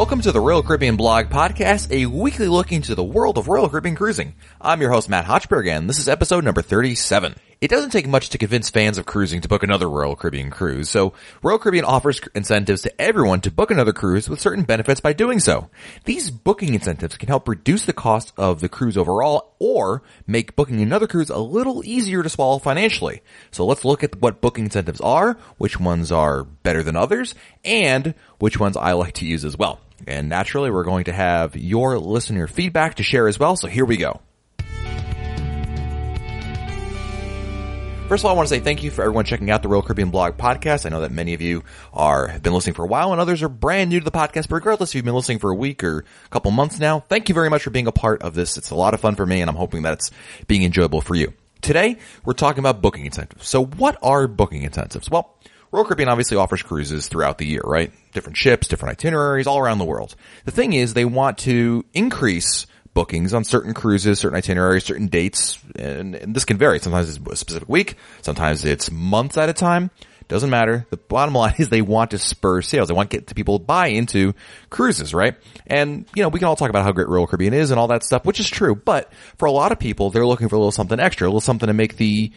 Welcome to the Royal Caribbean Blog Podcast, a weekly look into the world of Royal Caribbean cruising. I'm your host, Matt Hochberg, and this is episode number 37. It doesn't take much to convince fans of cruising to book another Royal Caribbean cruise, so Royal Caribbean offers incentives to everyone to book another cruise with certain benefits by doing so. These booking incentives can help reduce the cost of the cruise overall or make booking another cruise a little easier to swallow financially. So let's look at what booking incentives are, which ones are better than others, and which ones I like to use as well. And naturally, we're going to have your listener feedback to share as well, so here we go. First of all, I want to say thank you for everyone checking out the Royal Caribbean Blog podcast. I know that many of you are have been listening for a while and others are brand new to the podcast, but regardless if you've been listening for a week or a couple months now, thank you very much for being a part of this. It's a lot of fun for me and I'm hoping that it's being enjoyable for you. Today, we're talking about booking incentives. So what are booking incentives? Well, Royal Caribbean obviously offers cruises throughout the year, right? Different ships, different itineraries all around the world. The thing is they want to increase bookings on certain cruises, certain itineraries, certain dates, and, and, this can vary. Sometimes it's a specific week, sometimes it's months at a time. Doesn't matter. The bottom line is they want to spur sales. They want to get people to buy into cruises, right? And, you know, we can all talk about how great Royal Caribbean is and all that stuff, which is true. But for a lot of people, they're looking for a little something extra, a little something to make the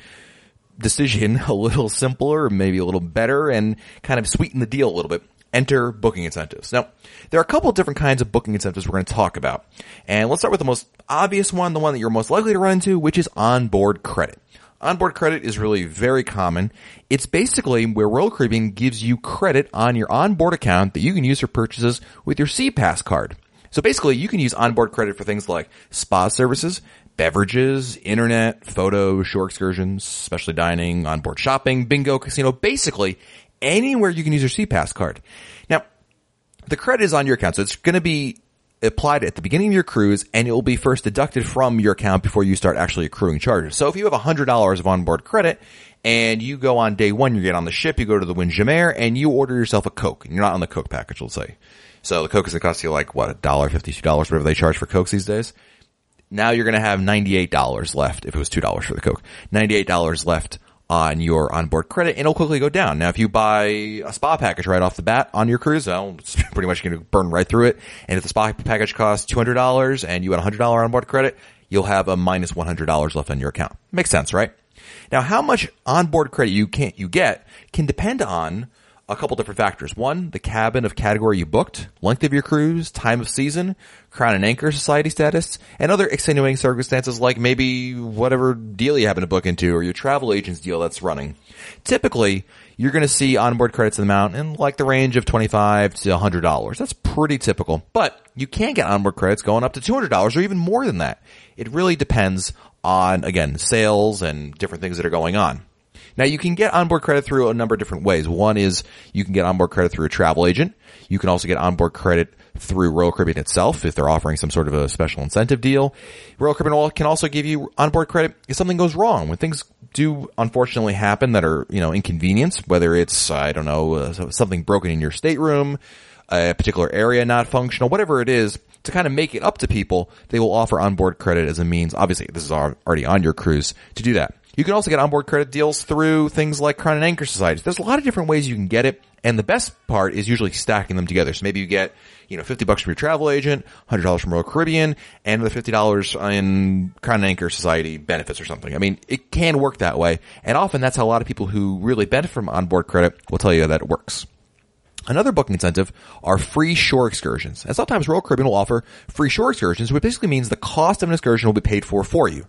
decision a little simpler, maybe a little better, and kind of sweeten the deal a little bit enter booking incentives. Now, there are a couple different kinds of booking incentives we're going to talk about. And let's start with the most obvious one, the one that you're most likely to run into, which is onboard credit. Onboard credit is really very common. It's basically where Royal Caribbean gives you credit on your onboard account that you can use for purchases with your SeaPass card. So basically, you can use onboard credit for things like spa services, beverages, internet, photos, shore excursions, specialty dining, onboard shopping, bingo, casino, basically anywhere you can use your SeaPass card. Now, the credit is on your account, so it's going to be applied at the beginning of your cruise and it will be first deducted from your account before you start actually accruing charges. So if you have $100 of onboard credit and you go on day one, you get on the ship, you go to the Windjammer and you order yourself a Coke and you're not on the Coke package, let's say. So the Coke is going to cost you like, what, a dollar, fifty-two dollars, whatever they charge for Cokes these days. Now you're going to have $98 left if it was $2 for the Coke. $98 left on your onboard credit and it'll quickly go down. Now, if you buy a spa package right off the bat on your cruise, it's pretty much going to burn right through it. And if the spa package costs $200 and you had $100 onboard credit, you'll have a minus $100 left on your account. Makes sense, right? Now, how much onboard credit you can't, you get can depend on a couple different factors. One, the cabin of category you booked, length of your cruise, time of season, crown and anchor society status, and other extenuating circumstances like maybe whatever deal you happen to book into or your travel agent's deal that's running. Typically, you're going to see onboard credits in the amount in like the range of 25 to $100. That's pretty typical, but you can get onboard credits going up to $200 or even more than that. It really depends on, again, sales and different things that are going on. Now you can get onboard credit through a number of different ways. One is you can get onboard credit through a travel agent. You can also get onboard credit through Royal Caribbean itself if they're offering some sort of a special incentive deal. Royal Caribbean can also give you onboard credit if something goes wrong. When things do unfortunately happen that are, you know, inconvenience, whether it's, I don't know, uh, something broken in your stateroom, a particular area not functional, whatever it is, to kind of make it up to people, they will offer onboard credit as a means. Obviously, this is already on your cruise to do that. You can also get onboard credit deals through things like Crown and Anchor Societies. There's a lot of different ways you can get it, and the best part is usually stacking them together. So maybe you get, you know, 50 bucks from your travel agent, $100 from Royal Caribbean, and the $50 in Crown and Anchor Society benefits or something. I mean, it can work that way, and often that's how a lot of people who really benefit from onboard credit will tell you that it works. Another booking incentive are free shore excursions. And sometimes Royal Caribbean will offer free shore excursions, which basically means the cost of an excursion will be paid for for you.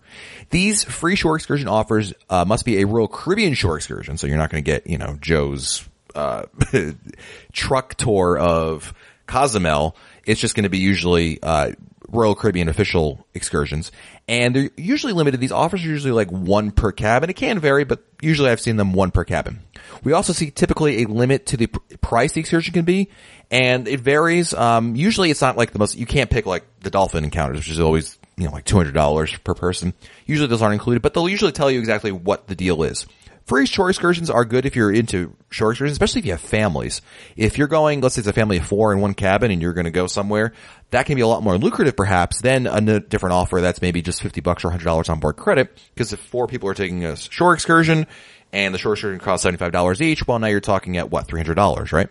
These free shore excursion offers uh, must be a Royal Caribbean shore excursion, so you're not going to get, you know, Joe's uh, truck tour of Cozumel. It's just going to be usually uh, Royal Caribbean official excursions. And they're usually limited. These offers are usually like one per cabin. It can vary, but usually I've seen them one per cabin. We also see typically a limit to the price the excursion can be, and it varies. Um, usually it's not like the most, you can't pick like the dolphin encounters, which is always, you know, like $200 per person. Usually those aren't included, but they'll usually tell you exactly what the deal is. Free shore excursions are good if you're into shore excursions, especially if you have families. If you're going, let's say it's a family of four in one cabin and you're going to go somewhere, that can be a lot more lucrative perhaps than a different offer that's maybe just 50 bucks or $100 on board credit. Because if four people are taking a shore excursion and the shore excursion costs $75 each, well now you're talking at what, $300, right?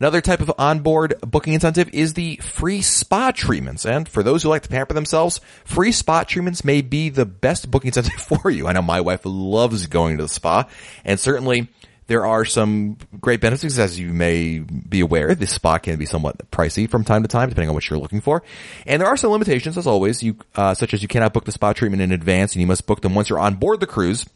Another type of onboard booking incentive is the free spa treatments. And for those who like to pamper themselves, free spa treatments may be the best booking incentive for you. I know my wife loves going to the spa and certainly there are some great benefits as you may be aware. This spa can be somewhat pricey from time to time, depending on what you're looking for. And there are some limitations as always, you, uh, such as you cannot book the spa treatment in advance and you must book them once you're on board the cruise.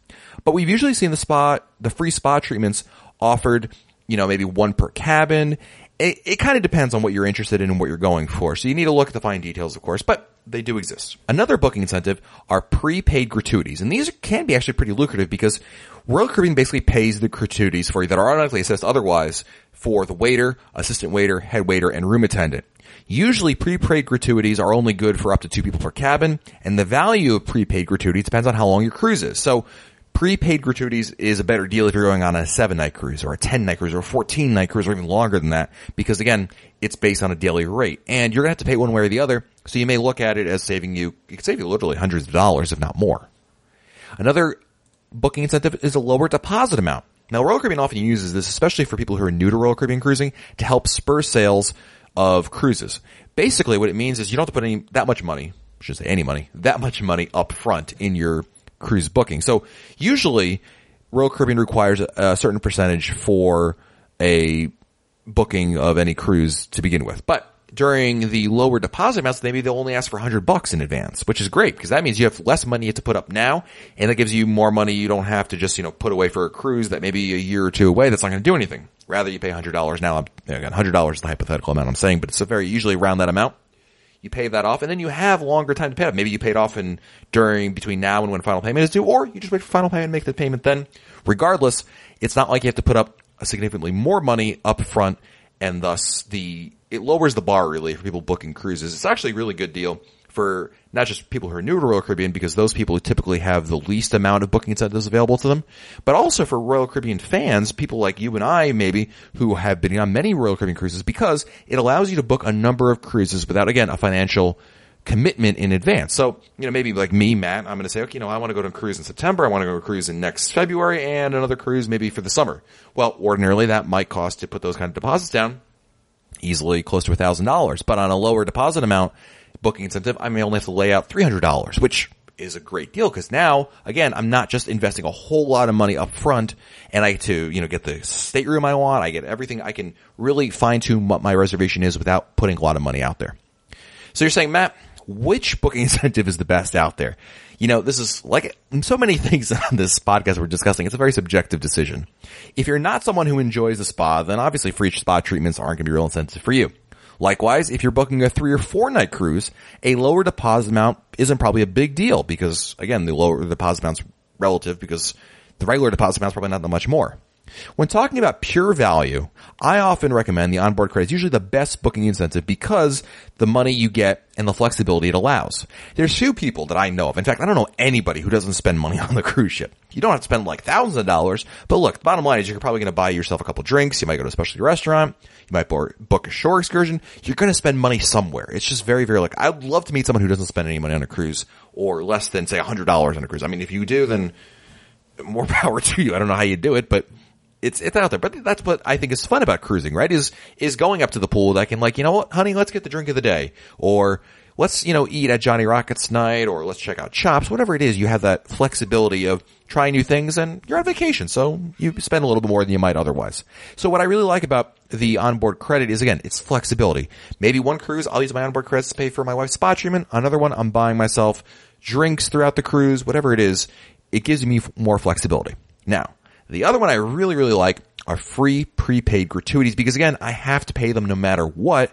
But we've usually seen the spa, the free spa treatments offered, you know, maybe one per cabin. It, it kind of depends on what you're interested in and what you're going for. So you need to look at the fine details, of course, but they do exist. Another booking incentive are prepaid gratuities. And these can be actually pretty lucrative because Royal Caribbean basically pays the gratuities for you that are automatically assessed otherwise for the waiter, assistant waiter, head waiter, and room attendant. Usually prepaid gratuities are only good for up to two people per cabin, and the value of prepaid gratuities depends on how long your cruise is. So prepaid gratuities is a better deal if you're going on a seven night cruise or a 10 night cruise or a 14 night cruise or even longer than that because again, it's based on a daily rate and you're going to have to pay one way or the other. So you may look at it as saving you, it could save you literally hundreds of dollars, if not more. Another booking incentive is a lower deposit amount. Now, Royal Caribbean often uses this, especially for people who are new to Royal Caribbean cruising, to help spur sales of cruises. Basically, what it means is you don't have to put any that much money, I should say any money, that much money up front in your cruise booking. So usually, Royal Caribbean requires a, certain percentage for a booking of any cruise to begin with, but during the lower deposit amounts, maybe they'll only ask for 100 bucks in advance, which is great because that means you have less money to put up now and that gives you more money you don't have to just, you know, put away for a cruise that maybe a year or two away that's not going to do anything. Rather you pay $100 now. I'm again, $100 is the hypothetical amount I'm saying, but it's a very usually around that amount. You pay that off and then you have longer time to pay it. Maybe you paid off in during between now and when final payment is due or you just wait for final payment and make the payment then. Regardless, it's not like you have to put up significantly more money up front and thus the it lowers the bar really for people booking cruises. It's actually a really good deal for not just people who are new to Royal Caribbean because those people who typically have the least amount of booking incentives available to them, but also for Royal Caribbean fans, people like you and I maybe who have been on many Royal Caribbean cruises because it allows you to book a number of cruises without again a financial commitment in advance. So, you know, maybe like me, Matt, I'm going to say, okay, you know, I want to go to a cruise in September. I want to go to a cruise in next February and another cruise maybe for the summer. Well, ordinarily that might cost to put those kind of deposits down easily close to a thousand dollars. But on a lower deposit amount booking incentive, I may only have to lay out three hundred dollars, which is a great deal because now, again, I'm not just investing a whole lot of money up front and I get to, you know, get the stateroom I want. I get everything. I can really fine tune what my reservation is without putting a lot of money out there. So you're saying, Matt, which booking incentive is the best out there? You know, this is like so many things on this podcast we're discussing. It's a very subjective decision. If you're not someone who enjoys a spa, then obviously free spa treatments aren't going to be real incentive for you. Likewise, if you're booking a three or four night cruise, a lower deposit amount isn't probably a big deal because again, the lower the deposit amount's relative because the regular deposit amount's probably not that much more. When talking about pure value, I often recommend the onboard credit is usually the best booking incentive because the money you get and the flexibility it allows. There's few people that I know of. In fact, I don't know anybody who doesn't spend money on the cruise ship. You don't have to spend like thousands of dollars, but look, the bottom line is you're probably going to buy yourself a couple drinks. You might go to a specialty restaurant. You might book a shore excursion. You're going to spend money somewhere. It's just very, very like, I'd love to meet someone who doesn't spend any money on a cruise or less than say $100 on a cruise. I mean, if you do, then more power to you. I don't know how you do it, but it's it's out there. But that's what I think is fun about cruising, right? Is is going up to the pool that can like, you know what, honey, let's get the drink of the day, or let's you know eat at Johnny Rockets night, or let's check out Chops, whatever it is. You have that flexibility of trying new things, and you're on vacation, so you spend a little bit more than you might otherwise. So what I really like about the onboard credit is again, it's flexibility. Maybe one cruise I'll use my onboard credits to pay for my wife's spa treatment. Another one I'm buying myself drinks throughout the cruise, whatever it is. It gives me more flexibility. Now, the other one I really, really like are free prepaid gratuities because again, I have to pay them no matter what.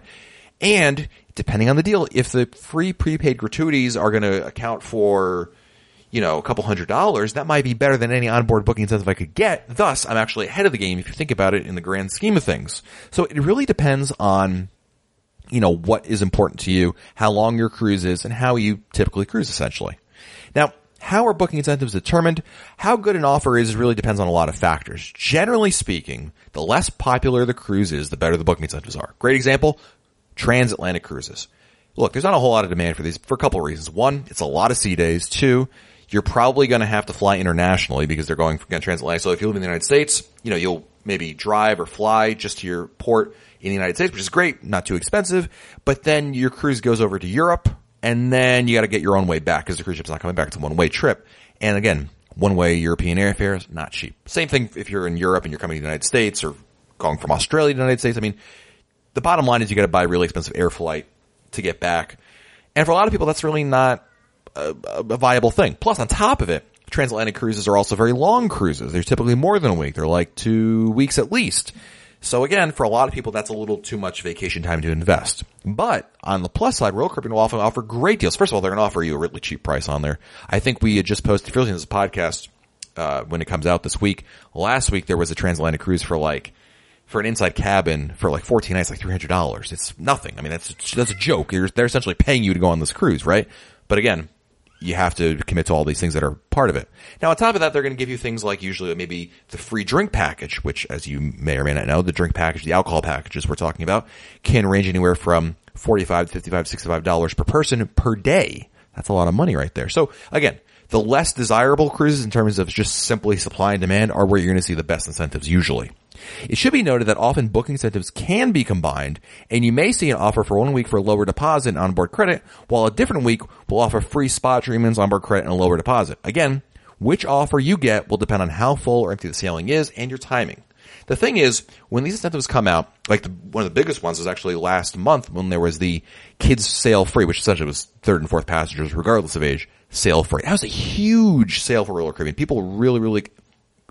And depending on the deal, if the free prepaid gratuities are going to account for, you know, a couple hundred dollars, that might be better than any onboard booking incentive I could get. Thus, I'm actually ahead of the game if you think about it in the grand scheme of things. So it really depends on, you know, what is important to you, how long your cruise is, and how you typically cruise essentially. Now, how are booking incentives determined? How good an offer is really depends on a lot of factors. Generally speaking, the less popular the cruise is, the better the booking incentives are. Great example, transatlantic cruises. Look, there's not a whole lot of demand for these for a couple of reasons. One, it's a lot of sea days. Two, you're probably going to have to fly internationally because they're going transatlantic. So if you live in the United States, you know, you'll maybe drive or fly just to your port in the United States, which is great, not too expensive. But then your cruise goes over to Europe, and then you got to get your own way back because the cruise ship's not coming back. It's a one way trip. And again, one way European airfare is not cheap. Same thing if you're in Europe and you're coming to the United States or going from Australia to the United States. I mean, the bottom line is you got to buy really expensive air flight to get back. And for a lot of people, that's really not a, a viable thing. Plus, on top of it, transatlantic cruises are also very long cruises. They're typically more than a week. They're like two weeks at least. So again, for a lot of people, that's a little too much vacation time to invest. But on the plus side, Royal Caribbean will often offer great deals. First of all, they're going to offer you a really cheap price on there. I think we had just posted, if you're listening to this podcast, uh, when it comes out this week, last week there was a transatlantic cruise for like, for an inside cabin for like 14 nights, like $300. It's nothing. I mean, that's, that's a joke. They're, they're essentially paying you to go on this cruise, right? But again, you have to commit to all these things that are part of it. Now, on top of that, they're going to give you things like usually maybe the free drink package, which, as you may or may not know, the drink package, the alcohol packages we're talking about, can range anywhere from 45 55 $65 per person per day. That's a lot of money right there. So again, the less desirable cruises in terms of just simply supply and demand are where you're going to see the best incentives usually. It should be noted that often booking incentives can be combined, and you may see an offer for one week for a lower deposit and onboard credit, while a different week will offer free spot treatments, onboard credit, and a lower deposit. Again, which offer you get will depend on how full or empty the sailing is and your timing. The thing is, when these incentives come out, like the, one of the biggest ones was actually last month when there was the kids sail free, which essentially was third and fourth passengers, regardless of age, sail free. That was a huge sale for Royal Caribbean. People really, really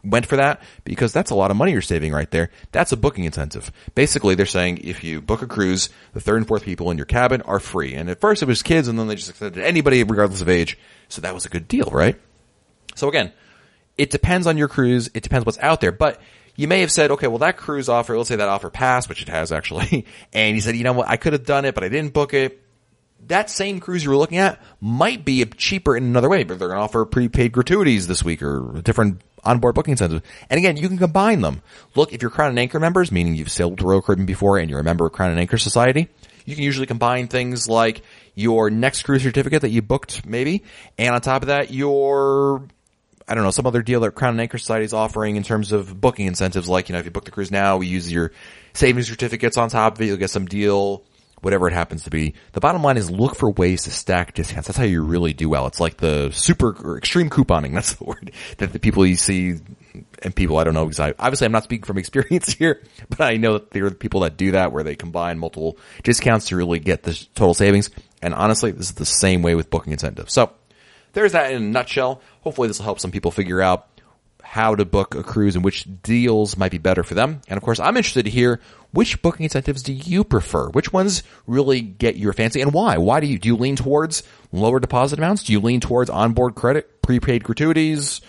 went for that because that's a lot of money you're saving right there. That's a booking incentive. Basically, they're saying if you book a cruise, the third and fourth people in your cabin are free. And at first it was kids and then they just extended anybody regardless of age. So that was a good deal, right? So again, it depends on your cruise. It depends what's out there, but you may have said, okay, well that cruise offer, let's say that offer passed, which it has actually. And you said, you know what, I could have done it, but I didn't book it. That same cruise you were looking at might be cheaper in another way, but they're going to offer prepaid gratuities this week or a different onboard booking incentives. And again, you can combine them. Look, if you're Crown and Anchor members, meaning you've sailed to Royal Caribbean before and you're a member of Crown and Anchor Society, you can usually combine things like your next cruise certificate that you booked maybe, and on top of that, your I don't know, some other deal that Crown and Anchor Society is offering in terms of booking incentives, like, you know, if you book the cruise now, we use your savings certificates on top of it, you'll get some deal, whatever it happens to be. The bottom line is look for ways to stack discounts. That's how you really do well. It's like the super or extreme couponing. That's the word that the people you see and people I don't know because I, obviously I'm not speaking from experience here, but I know that there are people that do that where they combine multiple discounts to really get the total savings. And honestly, this is the same way with booking incentives. So there's that in a nutshell. Hopefully this will help some people figure out how to book a cruise and which deals might be better for them. And of course, I'm interested to hear which booking incentives do you prefer? Which ones really get your fancy and why? Why do you, do you lean towards lower deposit amounts? Do you lean towards onboard credit, prepaid gratuities,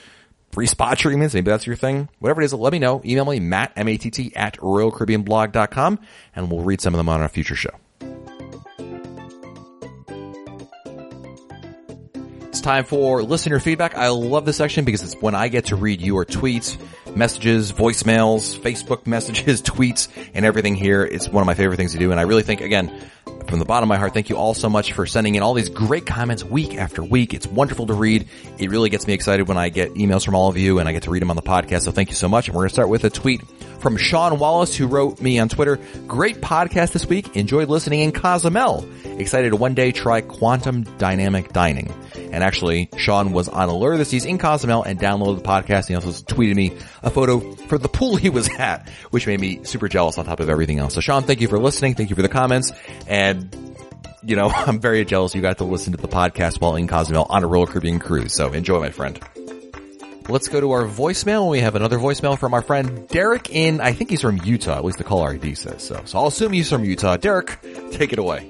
free spot treatments? Maybe that's your thing. Whatever it is, let me know. Email me, Matt, M-A-T-T, at RoyalCaribbeanBlog.com, and we'll read some of them on a future show. Time for listener feedback. I love this section because it's when I get to read your tweets, messages, voicemails, Facebook messages, tweets, and everything here. It's one of my favorite things to do. And I really think, again, from the bottom of my heart, thank you all so much for sending in all these great comments week after week. It's wonderful to read. It really gets me excited when I get emails from all of you and I get to read them on the podcast. So thank you so much. And we're going to start with a tweet from Sean Wallace who wrote me on Twitter. Great podcast this week. Enjoyed listening in Cozumel. Excited to one day try quantum dynamic dining. And actually, Sean was on Allure this season in Cozumel and downloaded the podcast. He also tweeted me a photo for the pool he was at, which made me super jealous on top of everything else. So Sean, thank you for listening. Thank you for the comments. And you know, I'm very jealous you got to listen to the podcast while in Cozumel on a Royal Caribbean cruise. So enjoy, my friend. Let's go to our voicemail. We have another voicemail from our friend Derek in, I think he's from Utah. At least the caller ID says so. So I'll assume he's from Utah. Derek, take it away.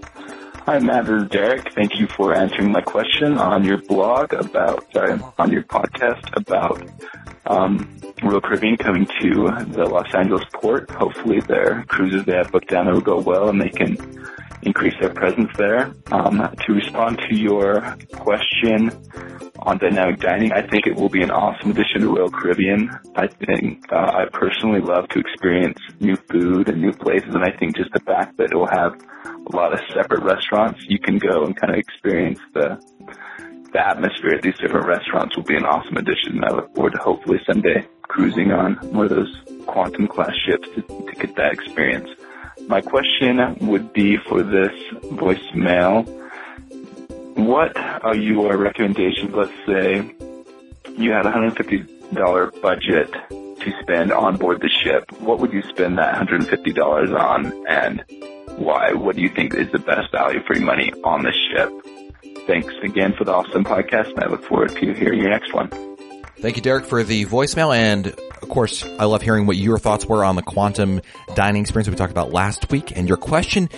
Hi, Matt. Derek. Thank you for answering my question on your blog about, sorry, on your podcast about um, Royal Caribbean coming to the Los Angeles port. Hopefully their cruises they have booked down will go well and they can increase their presence there. Um, to respond to your question on dynamic dining, I think it will be an awesome addition to Royal Caribbean. I think uh, I personally love to experience new food and new places, and I think just the fact that it will have a lot of separate restaurants, you can go and kind of experience the the atmosphere at these different restaurants will be an awesome addition. I look forward to hopefully someday cruising on one of those quantum class ships to, to get that experience. My question would be for this voicemail, what are your recommendations? Let's say you had a $150 budget to spend on board the ship. What would you spend that $150 on and why? What do you think is the best value for your money on the ship? Thanks again for the awesome podcast and I look forward to hearing your next one. Thank you, Derek, for the voicemail. And of course, I love hearing what your thoughts were on the quantum dining experience we talked about last week. And your question,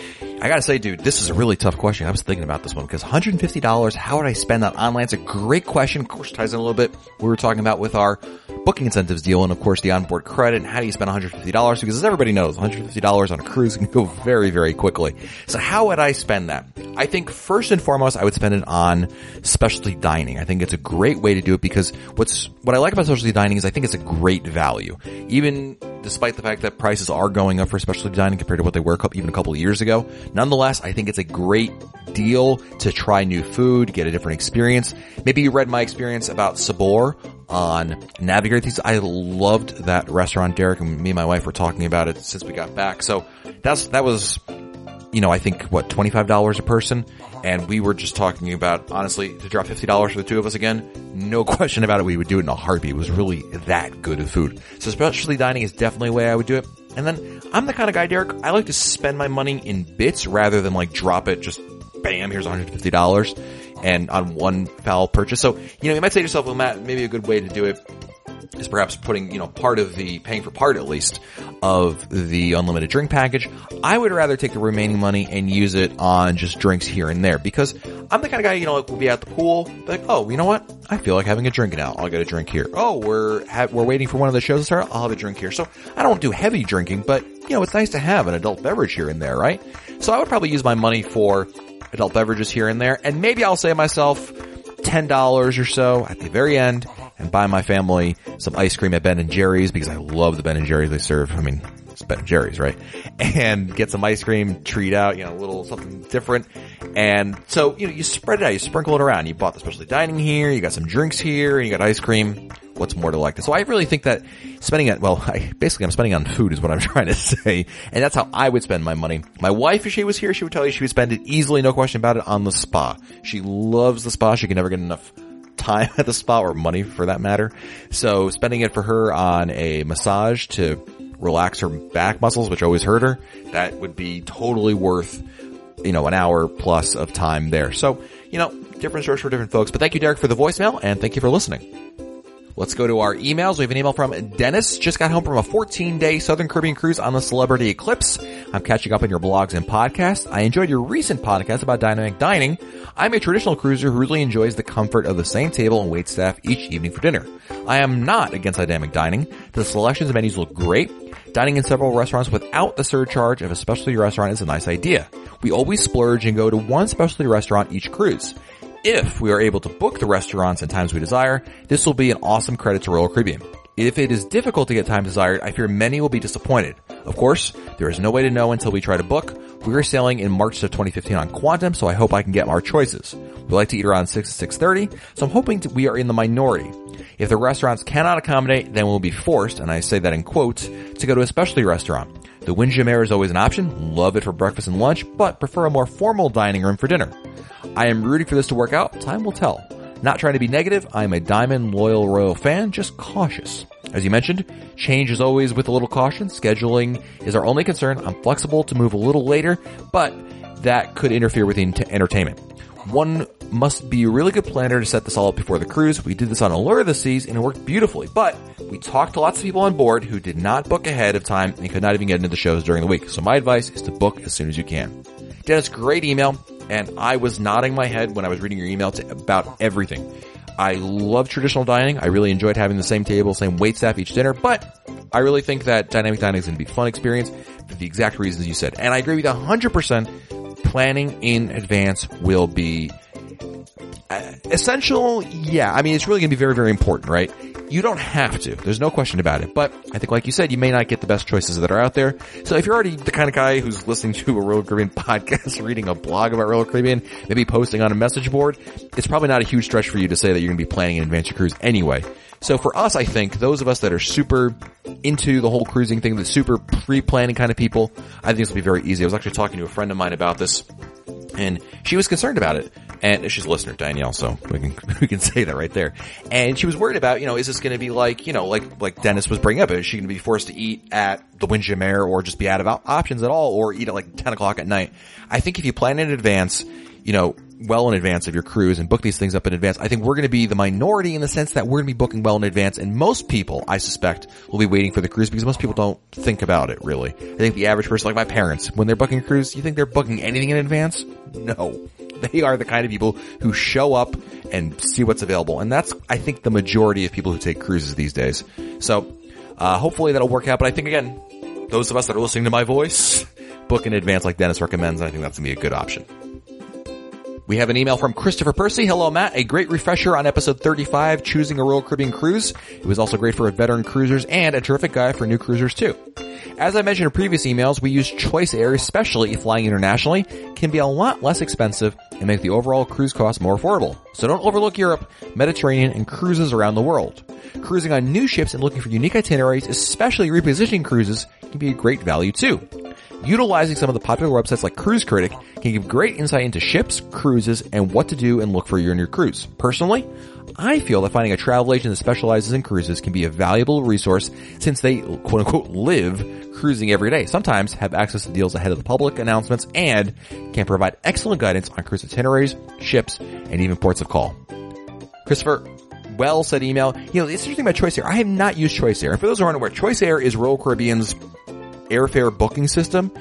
I gotta say, dude, this is a really tough question. I was thinking about this one because $150, how would I spend that online? It's a great question. Of course, ties in a little bit. We were talking about with our booking incentives deal and of course the onboard credit and how do you spend $150 because as everybody knows, $150 on a cruise can go very, very quickly. So how would I spend that? I think first and foremost, I would spend it on specialty dining. I think it's a great way to do it because what's, what I like about specialty dining is I think it's a great value. Even despite the fact that prices are going up for specialty dining compared to what they were even a couple of years ago. Nonetheless, I think it's a great deal to try new food, get a different experience. Maybe you read my experience about Sabor on Navigator of the Seas. I loved that restaurant, Derek, and me and my wife were talking about it since we got back. So that's, that was you know, I think what, $25 a person. Uh-huh. And we were just talking about, honestly, to drop $50 for the two of us again, no question about it. We would do it in a heartbeat. It was really that good of food. So specialty dining is definitely a way I would do it. And then I'm the kind of guy, Derek, I like to spend my money in bits rather than like drop it just bam, here's $150 and on one foul purchase. So, you know, you might say to yourself, well, Matt, maybe a good way to do it is perhaps putting, you know, part of the, paying for part at least, of the unlimited drink package. I would rather take the remaining money and use it on just drinks here and there because I'm the kind of guy, you know, like we'll be at the pool, like, oh, you know what? I feel like having a drink now. I'll get a drink here. Oh, we're, ha- we're waiting for one of the shows to start. I'll have a drink here. So I don't do heavy drinking, but, you know, it's nice to have an adult beverage here and there, right? So I would probably use my money for adult beverages here and there, and maybe I'll save myself, $10 or so at the very end and buy my family some ice cream at Ben and Jerry's because I love the Ben and Jerry's they serve. I mean, it's Ben and Jerry's, right? And get some ice cream, treat out, you know, a little something different. And so, you know, you spread it out, you sprinkle it around. You bought the specialty dining here, you got some drinks here, and you got ice cream. What's more to like this? So I really think that spending it, well, I, basically I'm spending on food is what I'm trying to say. And that's how I would spend my money. My wife, if she was here, she would tell you she would spend it easily, no question about it, on the spa. She loves the spa. She can never get enough time at the spa or money for that matter. So spending it for her on a massage to relax her back muscles, which always hurt her, that would be totally worth, you know, an hour plus of time there. So, you know, different strokes for different folks. But thank you, Derek, for the voicemail and thank you for listening. Let's go to our emails. We have an email from Dennis. Just got home from a 14 day Southern Caribbean cruise on the Celebrity Eclipse. I'm catching up on your blogs and podcasts. I enjoyed your recent podcast about dynamic dining. I'm a traditional cruiser who really enjoys the comfort of the same table and wait staff each evening for dinner. I am not against dynamic dining. The selections and menus look great. Dining in several restaurants without the surcharge of a specialty restaurant is a nice idea. We always splurge and go to one specialty restaurant each cruise. If we are able to book the restaurants and times we desire, this will be an awesome credit to Royal Caribbean. If it is difficult to get time desired, I fear many will be disappointed. Of course, there is no way to know until we try to book. We are sailing in March of 2015 on Quantum, so I hope I can get our choices. We like to eat around 6 to 6.30, so I'm hoping to, we are in the minority. If the restaurants cannot accommodate, then we'll be forced, and I say that in quotes, to go to a specialty restaurant. The Windjammer is always an option, love it for breakfast and lunch, but prefer a more formal dining room for dinner. I am rooting for this to work out. Time will tell. Not trying to be negative, I am a Diamond Loyal Royal fan, just cautious. As you mentioned, change is always with a little caution. Scheduling is our only concern. I'm flexible to move a little later, but that could interfere with the entertainment. One must be a really good planner to set this all up before the cruise. We did this on Allure of the Seas and it worked beautifully, but we talked to lots of people on board who did not book ahead of time and could not even get into the shows during the week. So my advice is to book as soon as you can. Dennis, great email and I was nodding my head when I was reading your email to, about everything. I love traditional dining. I really enjoyed having the same table, same wait staff each dinner, but I really think that dynamic dining is going to be a fun experience for the exact reasons you said. And I agree with you 100%. Planning in advance will be uh, essential. Yeah. I mean, it's really going to be very, very important, right? You don't have to. There's no question about it. But I think, like you said, you may not get the best choices that are out there. So if you're already the kind of guy who's listening to a Royal Caribbean podcast, reading a blog about Royal Caribbean, maybe posting on a message board, it's probably not a huge stretch for you to say that you're going to be planning an adventure cruise anyway. So for us, I think those of us that are super into the whole cruising thing, the super pre-planning kind of people, I think this will be very easy. I was actually talking to a friend of mine about this and she was concerned about it. And she's a listener, Danielle, so we can, we can say that right there. And she was worried about, you know, is this going to be like, you know, like, like Dennis was bringing up, is she going to be forced to eat at the Windjammer or just be out of options at all or eat at like 10 o'clock at night? I think if you plan in advance, you know, well in advance of your cruise and book these things up in advance, I think we're going to be the minority in the sense that we're going to be booking well in advance. And most people, I suspect, will be waiting for the cruise because most people don't think about it really. I think the average person, like my parents, when they're booking a cruise, you think they're booking anything in advance? No. They are the kind of people who show up and see what's available. And that's, I think, the majority of people who take cruises these days. So, uh, hopefully that'll work out. But I think again, those of us that are listening to my voice, book in advance like Dennis recommends. I think that's going to be a good option. We have an email from Christopher Percy. Hello, Matt. A great refresher on episode 35, choosing a Royal Caribbean cruise. It was also great for veteran cruisers and a terrific guide for new cruisers too. As I mentioned in previous emails, we use Choice Air, especially if flying internationally, can be a lot less expensive and make the overall cruise cost more affordable. So don't overlook Europe, Mediterranean, and cruises around the world. Cruising on new ships and looking for unique itineraries, especially repositioning cruises, can be a great value too. Utilizing some of the popular websites like Cruise Critic can give great insight into ships, cruises, and what to do and look for in your cruise. Personally, I feel that finding a travel agent that specializes in cruises can be a valuable resource since they quote unquote live cruising every day, sometimes have access to deals ahead of the public announcements and can provide excellent guidance on cruise itineraries, ships, and even ports of call. Christopher, well said email. You know, it's interesting about Choice Air. I have not used Choice Air. For those who aren't aware, Choice Air is Royal Caribbean's airfare booking system.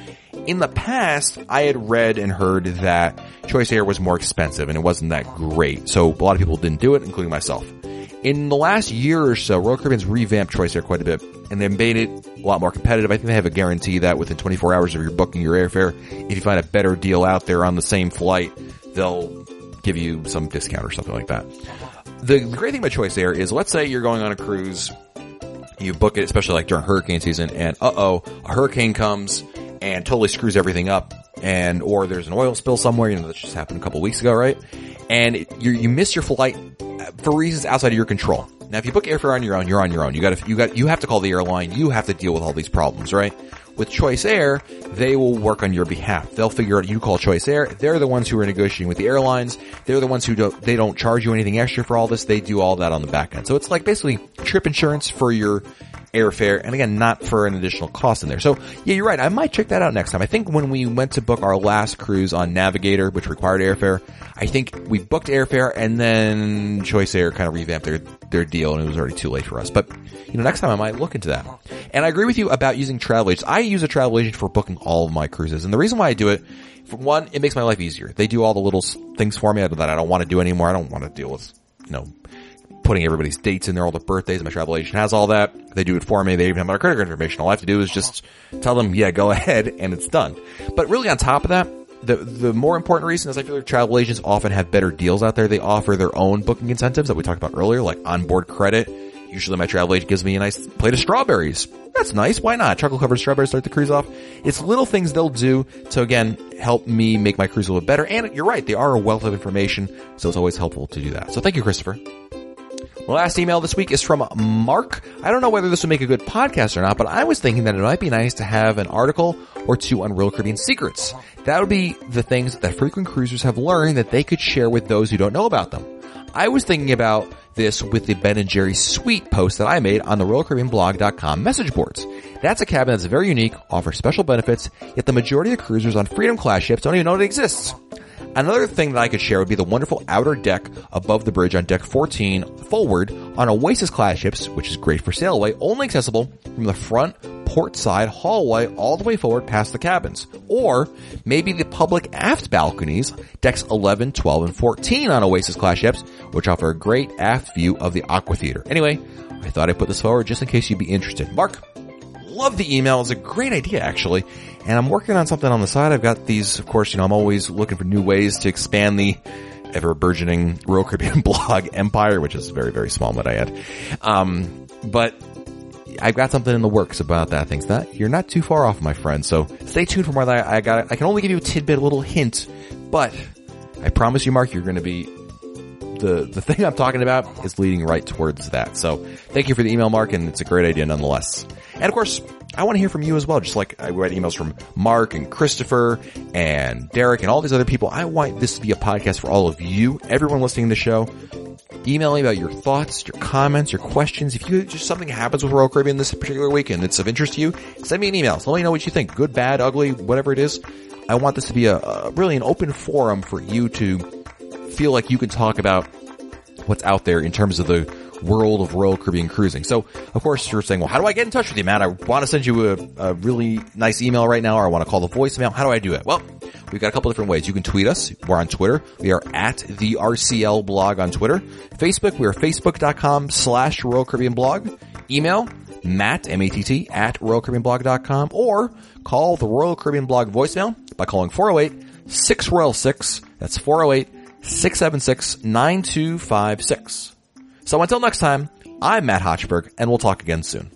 In the past, I had read and heard that Choice Air was more expensive and it wasn't that great. So a lot of people didn't do it, including myself. In the last year or so, Royal Caribbean's revamped Choice Air quite a bit and they made it a lot more competitive. I think they have a guarantee that within 24 hours of your booking your airfare, if you find a better deal out there on the same flight, they'll give you some discount or something like that. The, the great thing about Choice Air is let's say you're going on a cruise you book it, especially like during hurricane season, and uh oh, a hurricane comes and totally screws everything up, and or there's an oil spill somewhere. You know that just happened a couple weeks ago, right? And you you miss your flight for reasons outside of your control. Now, if you book airfare on your own, you're on your own. You got to you got you have to call the airline. You have to deal with all these problems, right? With Choice Air, they will work on your behalf. They'll figure out you call Choice Air. They're the ones who are negotiating with the airlines. They're the ones who don't, they don't charge you anything extra for all this. They do all that on the back end. So it's like basically trip insurance for your airfare, and again, not for an additional cost in there. So yeah, you're right. I might check that out next time. I think when we went to book our last cruise on Navigator, which required airfare, I think we booked airfare and then Choice Air kind of revamped their their deal, and it was already too late for us. But you know, next time I might look into that. And I agree with you about using travel agents. I use a travel agent for booking all of my cruises, and the reason why I do it, for one, it makes my life easier. They do all the little things for me that I don't want to do anymore. I don't want to deal with you know putting everybody's dates in there, all the birthdays. My travel agent has all that. They do it for me. They even have my credit card information. All I have to do is just tell them, yeah, go ahead, and it's done. But really, on top of that, the the more important reason is I feel like travel agents often have better deals out there. They offer their own booking incentives that we talked about earlier, like onboard credit. Usually, my travel agent gives me a nice plate of strawberries. That's nice. Why not? Chocolate covered strawberries start the cruise off. It's little things they'll do to again help me make my cruise a little better. And you're right, they are a wealth of information, so it's always helpful to do that. So thank you, Christopher. Last email this week is from Mark. I don't know whether this would make a good podcast or not, but I was thinking that it might be nice to have an article or two on Royal Caribbean secrets. That would be the things that frequent cruisers have learned that they could share with those who don't know about them. I was thinking about this with the Ben and Jerry Suite post that I made on the RoyalCaribbeanBlog.com message boards. That's a cabin that's very unique, offers special benefits, yet the majority of cruisers on Freedom class ships don't even know it exists. Another thing that I could share would be the wonderful outer deck above the bridge on deck 14 forward on Oasis class ships, which is great for sailaway, only accessible from the front port side hallway all the way forward past the cabins. Or maybe the public aft balconies, decks 11, 12, and 14 on Oasis class ships, which offer a great aft view of the Aqua Theater. Anyway, I thought I'd put this forward just in case you'd be interested. Mark, love the email. It's a great idea, actually. And I'm working on something on the side. I've got these, of course, you know, I'm always looking for new ways to expand the ever burgeoning Royal Caribbean blog empire, which is very, very small, but I add. Um, but I've got something in the works about that. Things that you're not too far off, my friend. So stay tuned for more. That I got. I can only give you a tidbit, a little hint, but I promise you, Mark, you're going to be the the thing I'm talking about is leading right towards that. So thank you for the email, Mark, and it's a great idea nonetheless. And of course, I want to hear from you as well. Just like I read emails from Mark and Christopher and Derek and all these other people. I want this to be a podcast for all of you, everyone listening to the show. Email me about your thoughts, your comments, your questions. If you just something happens with Royal Caribbean this particular week and it's of interest to you, send me an email. So let me know what you think. Good, bad, ugly, whatever it is. I want this to be a, a really an open forum for you to feel like you can talk about what's out there in terms of the world of Royal Caribbean cruising. So, of course, you're saying, well, how do I get in touch with you, Matt? I want to send you a, a really nice email right now, or I want to call the voicemail. How do I do it? Well, we've got a couple different ways. You can tweet us. We're on Twitter. We are at the RCL blog on Twitter. Facebook, we are facebook.com slash Royal Caribbean blog. Email, Matt, M-A-T-T, at RoyalCaribbeanBlog.com, or call the Royal Caribbean blog voicemail by calling 408 6 Royal 6. That's 408 676 9256. So until next time, I'm Matt Hochberg, and we'll talk again soon.